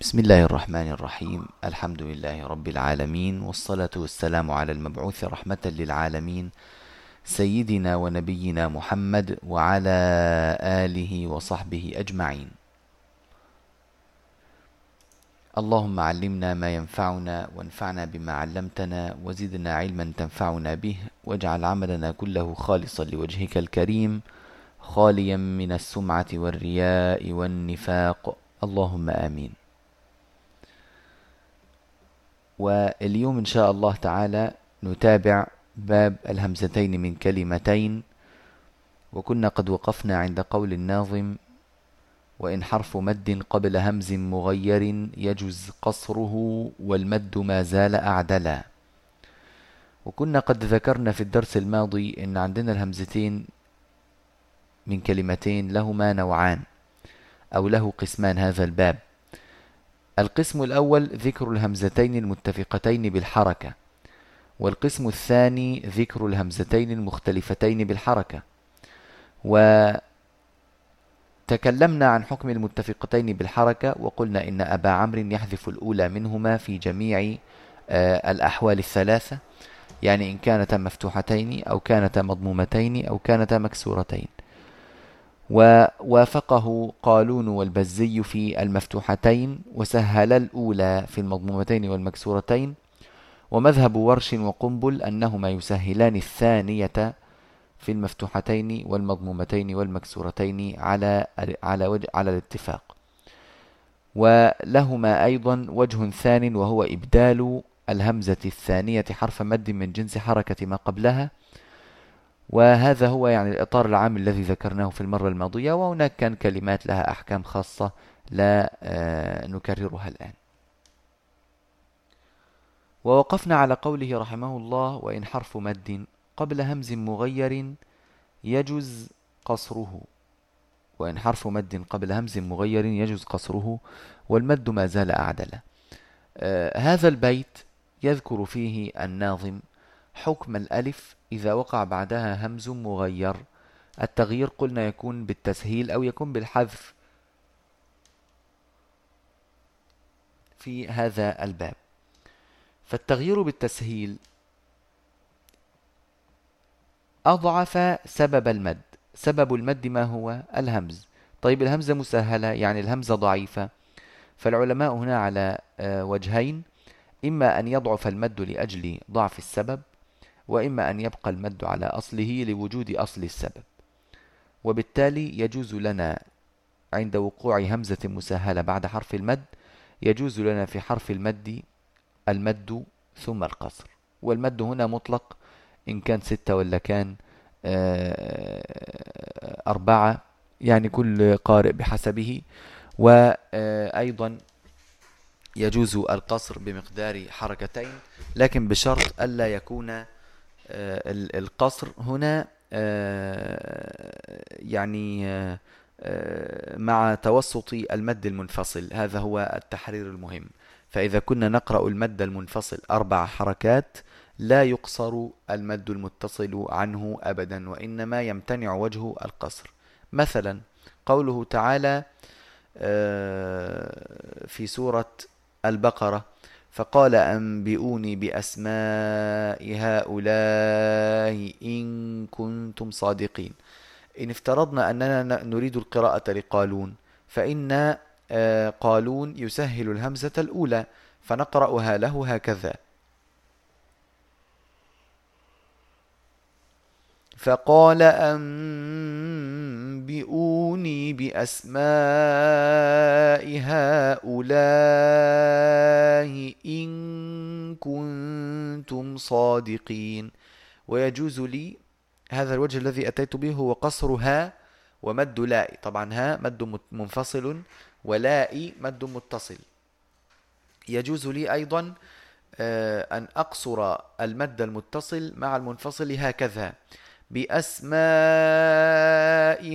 بسم الله الرحمن الرحيم. الحمد لله رب العالمين والصلاة والسلام على المبعوث رحمة للعالمين سيدنا ونبينا محمد وعلى آله وصحبه أجمعين. اللهم علمنا ما ينفعنا وانفعنا بما علمتنا وزدنا علما تنفعنا به واجعل عملنا كله خالصا لوجهك الكريم خاليا من السمعة والرياء والنفاق. اللهم آمين. واليوم إن شاء الله تعالى نتابع باب الهمزتين من كلمتين وكنا قد وقفنا عند قول الناظم وإن حرف مد قبل همز مغير يجز قصره والمد ما زال أعدلا. وكنا قد ذكرنا في الدرس الماضي أن عندنا الهمزتين من كلمتين لهما نوعان أو له قسمان هذا الباب. القسم الأول ذكر الهمزتين المتفقتين بالحركة والقسم الثاني ذكر الهمزتين المختلفتين بالحركة. وتكلمنا عن حكم المتفقتين بالحركة وقلنا إن أبا عمرو يحذف الأولى منهما في جميع آه، الأحوال الثلاثة يعني إن كانتا مفتوحتين أو كانتا مضمومتين أو كانتا مكسورتين. ووافقه قالون والبزي في المفتوحتين وسهل الأولى في المضمومتين والمكسورتين ومذهب ورش وقنبل أنهما يسهلان الثانية في المفتوحتين والمضمومتين والمكسورتين على على وجه على الاتفاق. ولهما أيضا وجه ثان وهو إبدال الهمزة الثانية حرف مد من جنس حركة ما قبلها وهذا هو يعني الإطار العام الذي ذكرناه في المرة الماضية وهناك كان كلمات لها أحكام خاصة لا آه، نكررها الآن. ووقفنا على قوله رحمه الله وإن حرف مد قبل همز مغير يجوز قصره. وإن حرف مد قبل همز مغير يجوز قصره والمد ما زال أعدل آه هذا البيت يذكر فيه الناظم حكم الألف إذا وقع بعدها همز مغير. التغيير قلنا يكون بالتسهيل أو يكون بالحذف في هذا الباب. فالتغيير بالتسهيل أضعف سبب المد. سبب المد ما هو؟ الهمز. طيب الهمزة مسهلة يعني الهمزة ضعيفة. فالعلماء هنا على آه، وجهين. إما أن يضعف المد لأجل ضعف السبب وإما أن يبقى المد على أصله لوجود أصل السبب. وبالتالي يجوز لنا عند وقوع همزة مسهلة بعد حرف المد يجوز لنا في حرف المد المد ثم القصر. والمد هنا مطلق إن كان ستة ولا كان آه، أربعة يعني كل قارئ بحسبه. وأيضا يجوز القصر بمقدار حركتين لكن بشرط ألا يكون آه، القصر هنا آه، يعني آه، مع توسط المد المنفصل. هذا هو التحرير المهم. فإذا كنا نقرأ المد المنفصل أربع حركات لا يقصر المد المتصل عنه أبدا وإنما يمتنع وجه القصر. مثلا قوله تعالى في سورة البقرة فقال أنبئوني بأسماء هؤلاء إن كنتم صادقين. إن افترضنا أننا نريد القراءة لقالون فإن آه، قالون يسهل الهمزة الأولى فنقرأها له هكذا. فقال أنبئوني بأسماء هؤلاء إن كنتم صادقين ويجوز لي هذا الوجه الذي أتيت به هو قصر ها ومد لاء طبعا ها مد منفصل ولاء مد متصل. يجوز لي أيضا آه، أن أقصر المد المتصل مع المنفصل هكذا. بأسماء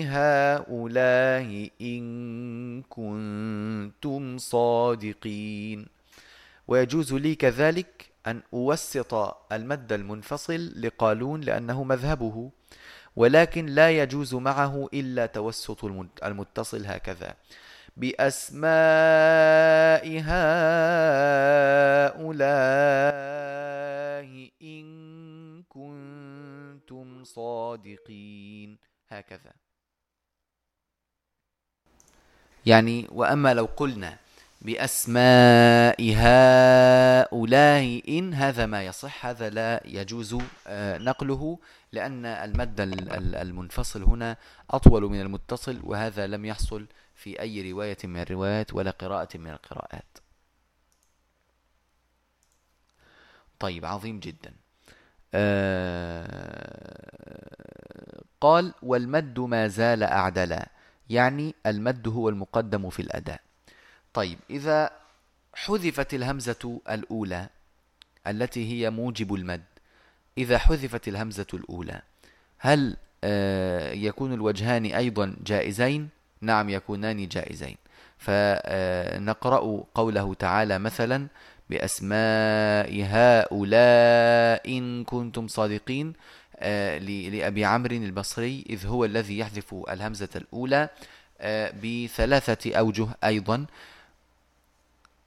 هؤلاء إن كنتم صادقين. ويجوز لي كذلك أن أوسط المد المنفصل لقالون لأنه مذهبه ولكن لا يجوز معه إلا توسط المتصل هكذا. بأسماء هؤلاء كنتم صادقين. هكذا. يعني وأما لو قلنا بأسماء هؤلاء إن هذا ما يصح هذا لا يجوز آه، نقله لأن المد المنفصل هنا أطول من المتصل وهذا لم يحصل في أي رواية من الروايات ولا قراءة من القراءات. طيب عظيم جدا. قال والمد ما زال أعدلا. يعني المد هو المقدم في الأداء. طيب إذا حذفت الهمزة الأولى التي هي موجب المد إذا حذفت الهمزة الأولى هل آه، يكون الوجهان أيضا جائزين؟ نعم يكونان جائزين. فنقرأ قوله تعالى مثلا بأسماء هؤلاء إن كنتم صادقين آه، لأبي عمرو البصري إذ هو الذي يحذف الهمزة الأولى آه، بثلاثة أوجه أيضا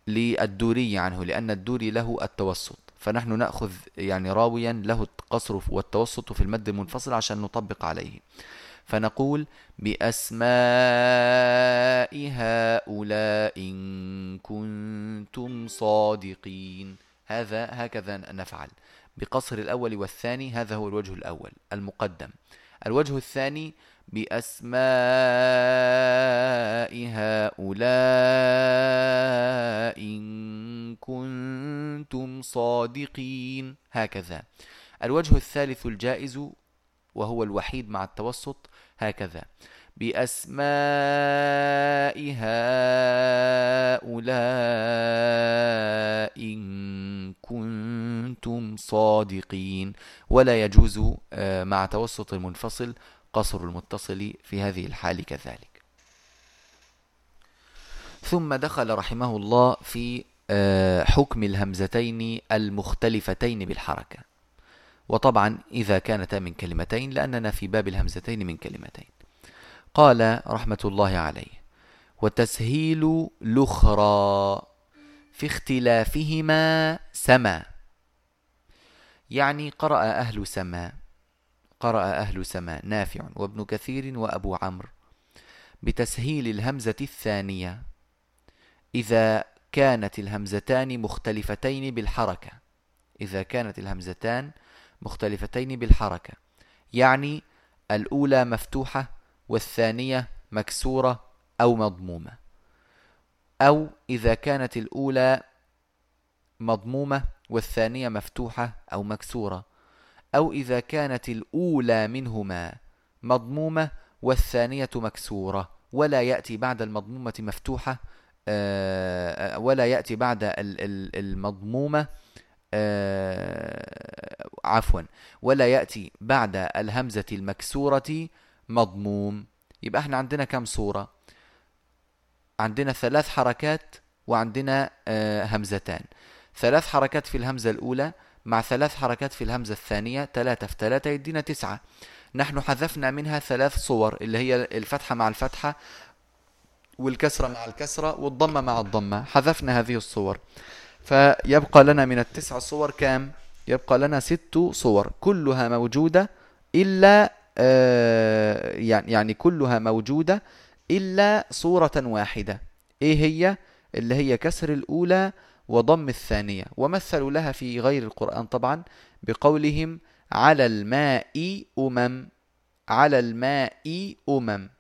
للدوري عنه لأن الدوري له التوسط. فنحن نأخذ يعني راويا له القصر والتوسط في المد المنفصل عشان نطبق عليه. فنقول بأسماء هؤلاء إن كنتم صادقين. هذا هكذا نفعل. بقصر الأول والثاني هذا هو الوجه الأول المقدم. الوجه الثاني بأسماء هؤلاء إن كنتم صادقين. هكذا. الوجه الثالث الجائز وهو الوحيد مع التوسط هكذا. بأسماء هؤلاء إن كنتم صادقين. ولا يجوز آه، مع توسط المنفصل قصر المتصل في هذه الحال كذلك. ثم دخل رحمه الله في آه، حكم الهمزتين المختلفتين بالحركة. وطبعا إذا كانتا من كلمتين لأننا في باب الهمزتين من كلمتين. قال رحمة الله عليه وتسهيل الأخرى في اختلافهما سما. يعني قرأ أهل سما قرأ أهل سما نافع وابن كثير وأبو عمرو بتسهيل الهمزة الثانية إذا كانت الهمزتان مختلفتين بالحركة إذا كانت الهمزتان مختلفتين بالحركة يعني الأولى مفتوحة والثانية مكسورة أو مضمومة أو إذا كانت الأولى مضمومة والثانية مفتوحة أو مكسورة أو إذا كانت الأولى منهما مضمومة والثانية مكسورة ولا يأتي بعد المضمومة مفتوحة آه، ولا يأتي بعد المضمومة آه، عفوا. ولا يأتي بعد الهمزة المكسورة مضموم. يبقى إحنا عندنا كم صورة؟ عندنا ثلاث حركات وعندنا آه، همزتان. ثلاث حركات في الهمزة الأولى مع ثلاث حركات في الهمزة الثانية ثلاثة في ثلاثة يدينا تسعة. نحن حذفنا منها ثلاث صور اللي هي الفتحة مع الفتحة والكسرة مع الكسرة والضمة مع الضمة. حذفنا هذه الصور. فيبقى لنا من التسع صور كام؟ يبقى لنا ست صور كلها موجودة إلا آه يعني يعني كلها موجودة إلا صورة واحدة. إيه هي؟ اللي هي كسر الأولى وضم الثانية. ومثلوا لها في غير القرآن طبعا بقولهم على الماء أمم على الماء أمم.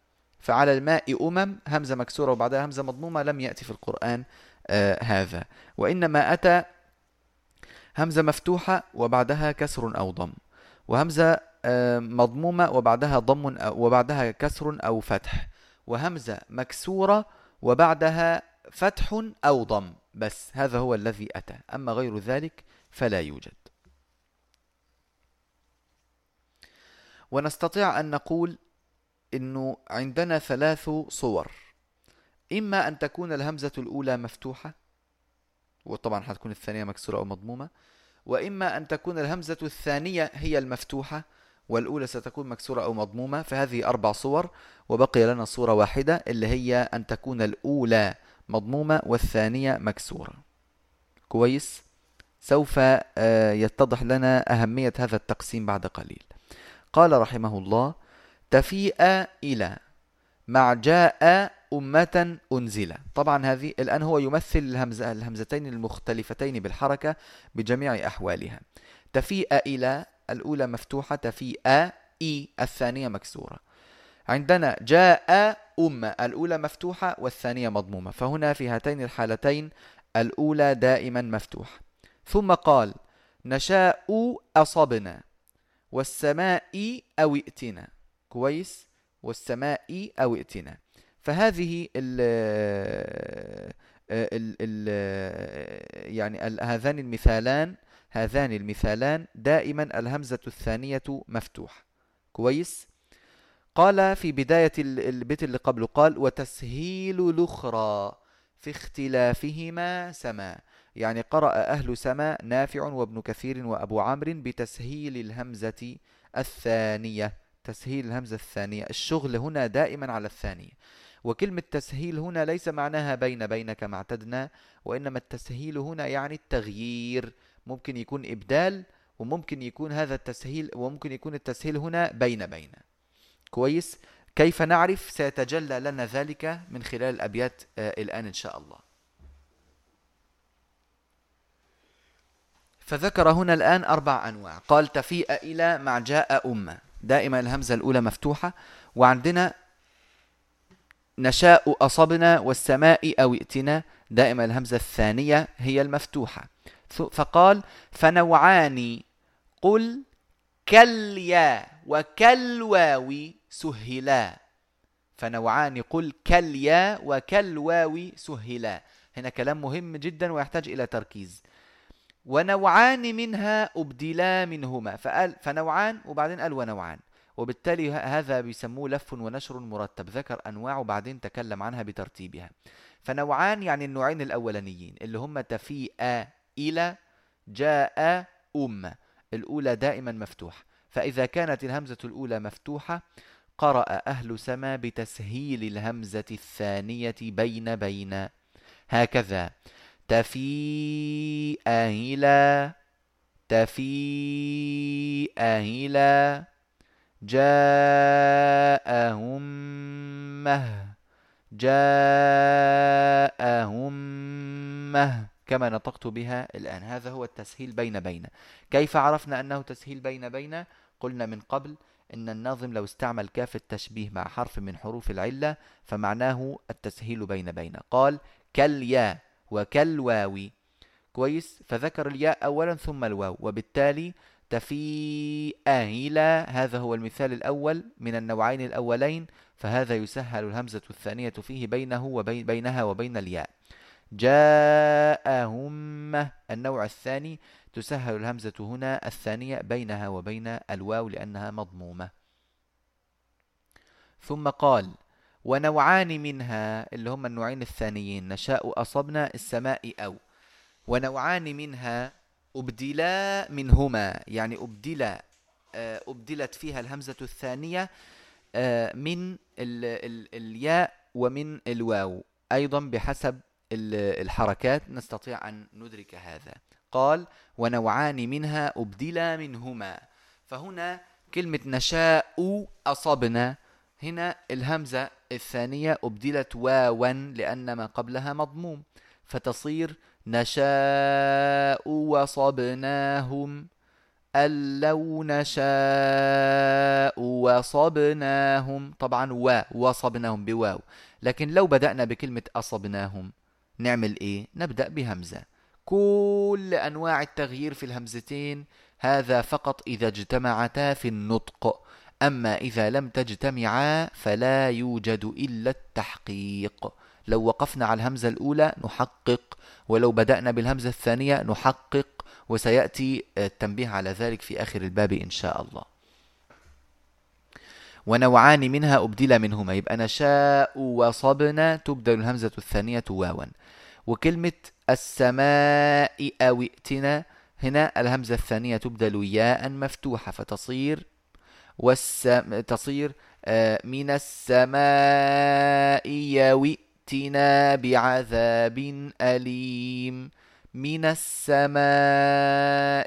فعلى الماء أمم همزة مكسورة وبعدها همزة مضمومة لم يأتي في القرآن. هذا. وإنما أتى همزة مفتوحة وبعدها كسر أو ضم. وهمزة آه مضمومة وبعدها ضم وبعدها كسر أو فتح. وهمزة مكسورة وبعدها فتح أو ضم. بس هذا هو الذي أتى. أما غير ذلك فلا يوجد. ونستطيع أن نقول أنه عندنا ثلاث صور. إما أن تكون الهمزة الأولى مفتوحة وطبعا حتكون الثانية مكسورة أو مضمومة وإما أن تكون الهمزة الثانية هي المفتوحة والأولى ستكون مكسورة أو مضمومة فهذه أربع صور وبقي لنا صورة واحدة اللي هي أن تكون الأولى مضمومة والثانية مكسورة. كويس؟ سوف آه، يتضح لنا أهمية هذا التقسيم بعد قليل. قال رحمه الله تفيء إلى مع جاء أمة أنزل طبعا هذه الآن هو يمثل الهمزة الهمزتين المختلفتين بالحركة بجميع أحوالها. تفيء إلى الأولى مفتوحة تفيء إي الثانية مكسورة. عندنا جاء أمة الأولى مفتوحة والثانية مضمومة. فهنا في هاتين الحالتين الأولى دائما مفتوحة. ثم قال نشاء أصبنا والسماء أو ائتنا. كويس. والسماء أو ائتنا. فهذه ال ال ال يعني هذان المثالان هذان المثالان دائما الهمزة الثانية مفتوحة كويس؟ قال في بداية البيت اللي قبله قال وتسهيل الأخرى في اختلافهما سما. يعني قرأ أهل سما نافع وابن كثير وأبو عمرو بتسهيل الهمزة الثانية. تسهيل الهمزة الثانية. الشغل هنا دائما على الثانية وكلمة تسهيل هنا ليس معناها بين بين كما اعتدنا وإنما التسهيل هنا يعني التغيير. ممكن يكون إبدال وممكن يكون هذا التسهيل وممكن يكون التسهيل هنا بين بين. كويس؟ كيف نعرف سيتجلى لنا ذلك من خلال الأبيات آه، الآن إن شاء الله. فذكر هنا الآن أربع أنواع. قال تفيء إلى مع جاء أمة. دائما الهمزة الأولى مفتوحة. وعندنا نشاء أصبنا والسماء أو ائتنا. دائما الهمزة الثانية هي المفتوحة. فقال فنوعان. قل كاليا وكالواو سهلا. فنوعان قل كاليا وكالواو سهلا. هنا كلام مهم جدا ويحتاج إلى تركيز. ونوعان منها أبدلا منهما. فقال فنوعان وبعدين قال ونوعان. وبالتالي هذا بيسموه لف ونشر مرتب. ذكر أنواع وبعدين تكلم عنها بترتيبها. فنوعان يعني النوعين الأولانيين اللي هم تفيء إلى جاء أم. الأولى دائما مفتوح فإذا كانت الهمزة الأولى مفتوحة قرأ أهل سما بتسهيل الهمزة الثانية بين بين. هكذا. تفيء إلى تفيء إلى. جاءهم مه. جاءهم مه. كما نطقت بها الآن. هذا هو التسهيل بين بين. كيف عرفنا أنه تسهيل بين بين؟ قلنا من قبل إن الناظم لو استعمل كاف التشبيه مع حرف من حروف العلة فمعناه التسهيل بين بين. قال كاليا وكالواو. كويس؟ فذكر الياء أولا ثم الواو وبالتالي تفي إلى هذا هو المثال الأول من النوعين الأولين فهذا يسهل الهمزة الثانية فيه بينه وبين بينها وبين الياء. جاءهم النوع الثاني تسهل الهمزة هنا الثانية بينها وبين الواو لأنها مضمومة. ثم قال ونوعان منها اللي هم النوعين الثانيين نشاء أصبنا السماء أو. ونوعان منها أبدلا منهما يعني أبدلا آه، أبدلت فيها الهمزة الثانية آه، من ال ال الياء ومن الواو. أيضا بحسب الحركات نستطيع أن ندرك هذا. قال ونوعان منها أبدلا منهما فهنا كلمة نشاء أصبنا. هنا الهمزة الثانية أبدلت واوا لأن ما قبلها مضموم. فتصير نشاء وصبناهم أن لو نشاء وصبناهم. طبعا و وصبناهم بواو. لكن لو بدأنا بكلمة أصبناهم نعمل إيه؟ نبدأ بهمزة. كل أنواع التغيير في الهمزتين هذا فقط إذا اجتمعتا في النطق. أما إذا لم تجتمعا فلا يوجد إلا التحقيق. لو وقفنا على الهمزة الأولى نحقق ولو بدأنا بالهمزة الثانية نحقق وسيأتي التنبيه على ذلك في آخر الباب إن شاء الله. ونوعان منها أبدل منهما يبقى نشاء وصبنا تبدل الهمزة الثانية واوا. وكلمة السماء أو ائتنا هنا الهمزة الثانية تبدل ياء مفتوحة فتصير والسم تصير آه، من السماء يوئ ائتنا بعذاب أليم من السماء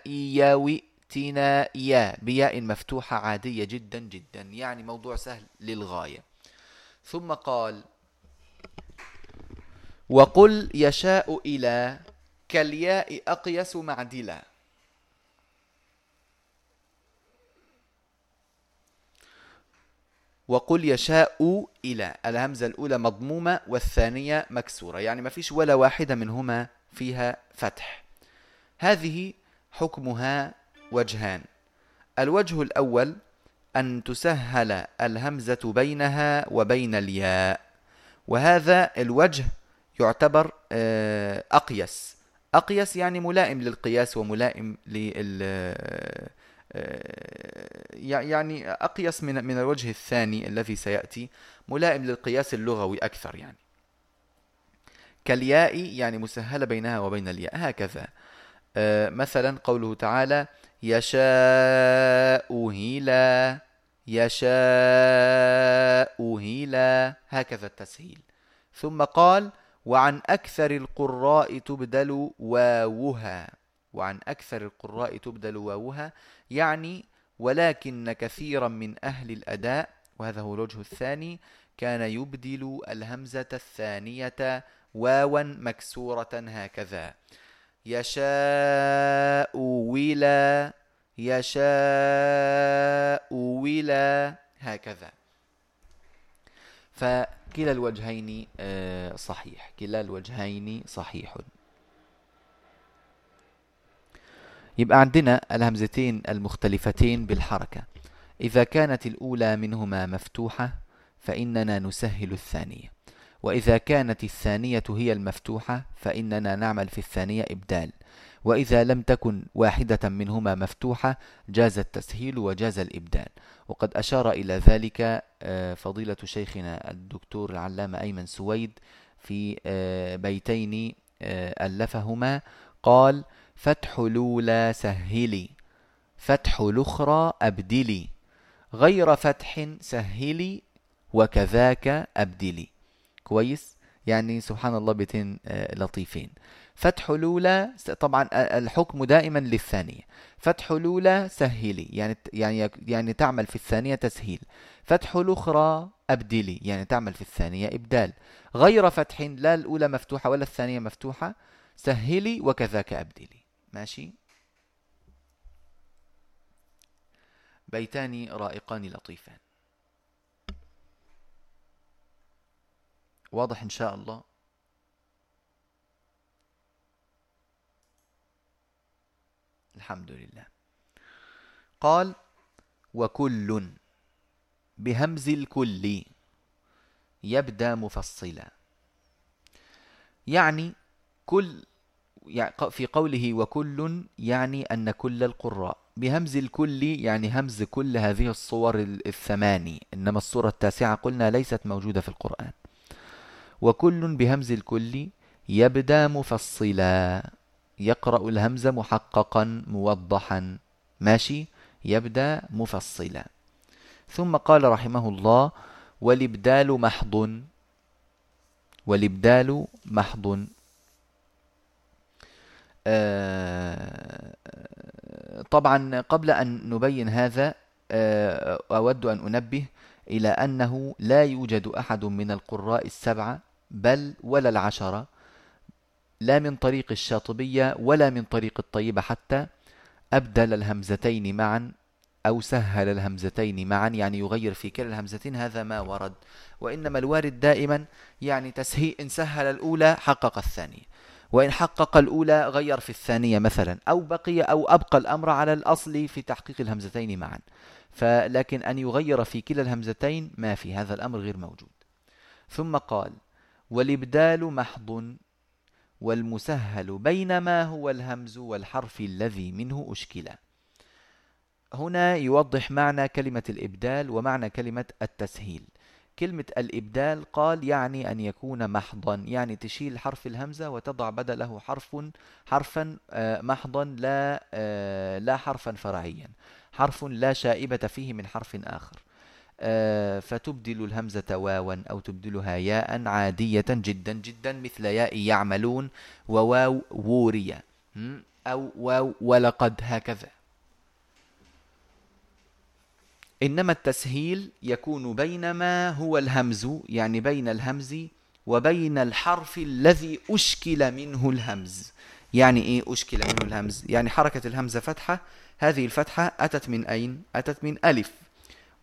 يوئتنا يا بياء مفتوحة عادية جدا جدا يعني موضوع سهل للغاية. ثم قال وقل يشاء إلى كالياء أقيس معدلا. وقل يشاء إلى الهمزة الأولى مضمومة والثانية مكسورة يعني ما فيش ولا واحدة منهما فيها فتح. هذه حكمها وجهان. الوجه الأول أن تسهل الهمزة بينها وبين الياء. وهذا الوجه يعتبر آه، أقيس. أقيس يعني ملائم للقياس وملائم لل آه، يعني أقيس من من الوجه الثاني الذي سيأتي ملائم للقياس اللغوي أكثر يعني. كالياء يعني مسهلة بينها وبين الياء. هكذا. آه، مثلا قوله تعالى يشاء هلا يشاء هلا هكذا التسهيل. ثم قال وعن أكثر القراء تبدل واوها. وعن أكثر القراء تبدل واوها يعني ولكن كثيرا من أهل الأداء وهذا هو الوجه الثاني كان يبدل الهمزة الثانية واوا مكسورة هكذا. يشاء ولا يشاء ولا هكذا. فكلا الوجهين آه، صحيح. كلا الوجهين صحيح يبقى عندنا الهمزتين المختلفتين بالحركة. إذا كانت الأولى منهما مفتوحة فإننا نسهل الثانية. وإذا كانت الثانية هي المفتوحة فإننا نعمل في الثانية إبدال. وإذا لم تكن واحدة منهما مفتوحة جاز التسهيل وجاز الإبدال. وقد أشار إلى ذلك آه، فضيلة شيخنا الدكتور العلامة أيمن سويد في آه، بيتين آه، ألفهما. قال فتح الأولى سهلي فتح الأخرى أبدلي غير فتح سهلي وكذاك أبدلي. كويس؟ يعني سبحان الله بيتين آه، لطيفين. فتح الأولى طبعا الحكم دائما للثانية. فتح الأولى سهلي يعني يعني يعني تعمل في الثانية تسهيل. فتح الأخرى أبدلي يعني تعمل في الثانية إبدال. غير فتح لا الأولى مفتوحة ولا الثانية مفتوحة. سهلي وكذاك أبدلي. ماشي. بيتان رائقان لطيفان. واضح إن شاء الله. الحمد لله. قال وكل بهمز الكل يبدأ مفصلا. يعني كل في قوله وكل يعني أن كل القراء. بهمز الكل يعني همز كل هذه الصور الثماني. إنما الصورة التاسعة قلنا ليست موجودة في القرآن. وكل بهمز الكل يبدأ مفصلا. يقرأ الهمز محققا موضحا. ماشي؟ يبدأ مفصلا. ثم قال رحمه الله والإبدال محض. والإبدال محض. طبعا قبل أن نبين هذا آه، أود أن أنبه إلى أنه لا يوجد أحد من القراء السبعة بل ولا العشرة لا من طريق الشاطبية ولا من طريق الطيبة حتى أبدل الهمزتين معا أو سهل الهمزتين معا يعني يغير في كلا الهمزتين هذا ما ورد. وإنما الوارد دائما يعني تسهيل إن سهل الأولى حقق الثانية وإن حقق الأولى غير في الثانية مثلا أو بقي أو أبقى الأمر على الأصل في تحقيق الهمزتين معا. فلكن أن يغير في كلا الهمزتين ما في هذا الأمر غير موجود. ثم قال والإبدال محض والمسهل بينما هو الهمز والحرف الذي منه أشكل. هنا يوضح معنى كلمة الإبدال ومعنى كلمة التسهيل. كلمة الإبدال قال يعني أن يكون محضا يعني تشيل حرف الهمزة وتضع بدله حرف حرفا آه، محضا لا آه، لا حرفا فرعيا حرف لا شائبة فيه من حرف آخر. آه، فتبدل الهمزة واوا أو تبدلها ياء عادية جدا جدا مثل ياء يعملون وواو وورية أو واو ولقد هكذا. إنما التسهيل يكون بين ما هو الهمز يعني بين الهمز وبين الحرف الذي أشكل منه الهمز. يعني إيه أشكل منه الهمز؟ يعني حركة الهمزة فتحة هذه الفتحة أتت من أين؟ أتت من ألف.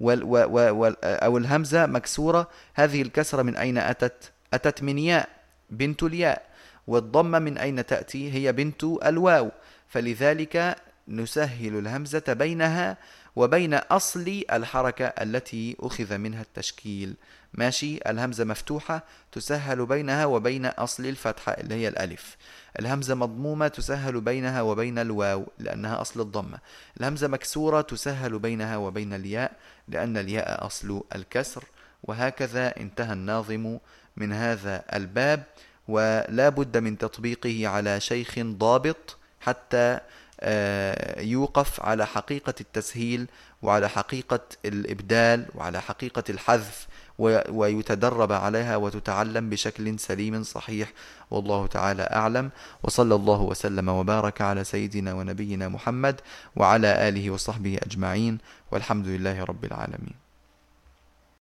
وال و و أو الهمزة مكسورة هذه الكسرة من أين أتت؟ أتت من ياء بنت الياء. والضمة من أين تأتي؟ هي بنت الواو. فلذلك نسهل الهمزة بينها وبين أصل الحركة التي أخذ منها التشكيل. ماشي؟ الهمزة مفتوحة تسهل بينها وبين أصل الفتحة اللي هي الألف. الهمزة مضمومة تسهل بينها وبين الواو لأنها أصل الضمة. الهمزة مكسورة تسهل بينها وبين الياء لأن الياء أصل الكسر. وهكذا انتهى الناظم من هذا الباب. ولا بد من تطبيقه على شيخ ضابط حتى يوقف على حقيقة التسهيل وعلى حقيقة الإبدال وعلى حقيقة الحذف ويتدرب عليها وتتعلم بشكل سليم صحيح. والله تعالى أعلم. وصلى الله وسلم وبارك على سيدنا ونبينا محمد وعلى آله وصحبه أجمعين. والحمد لله رب العالمين.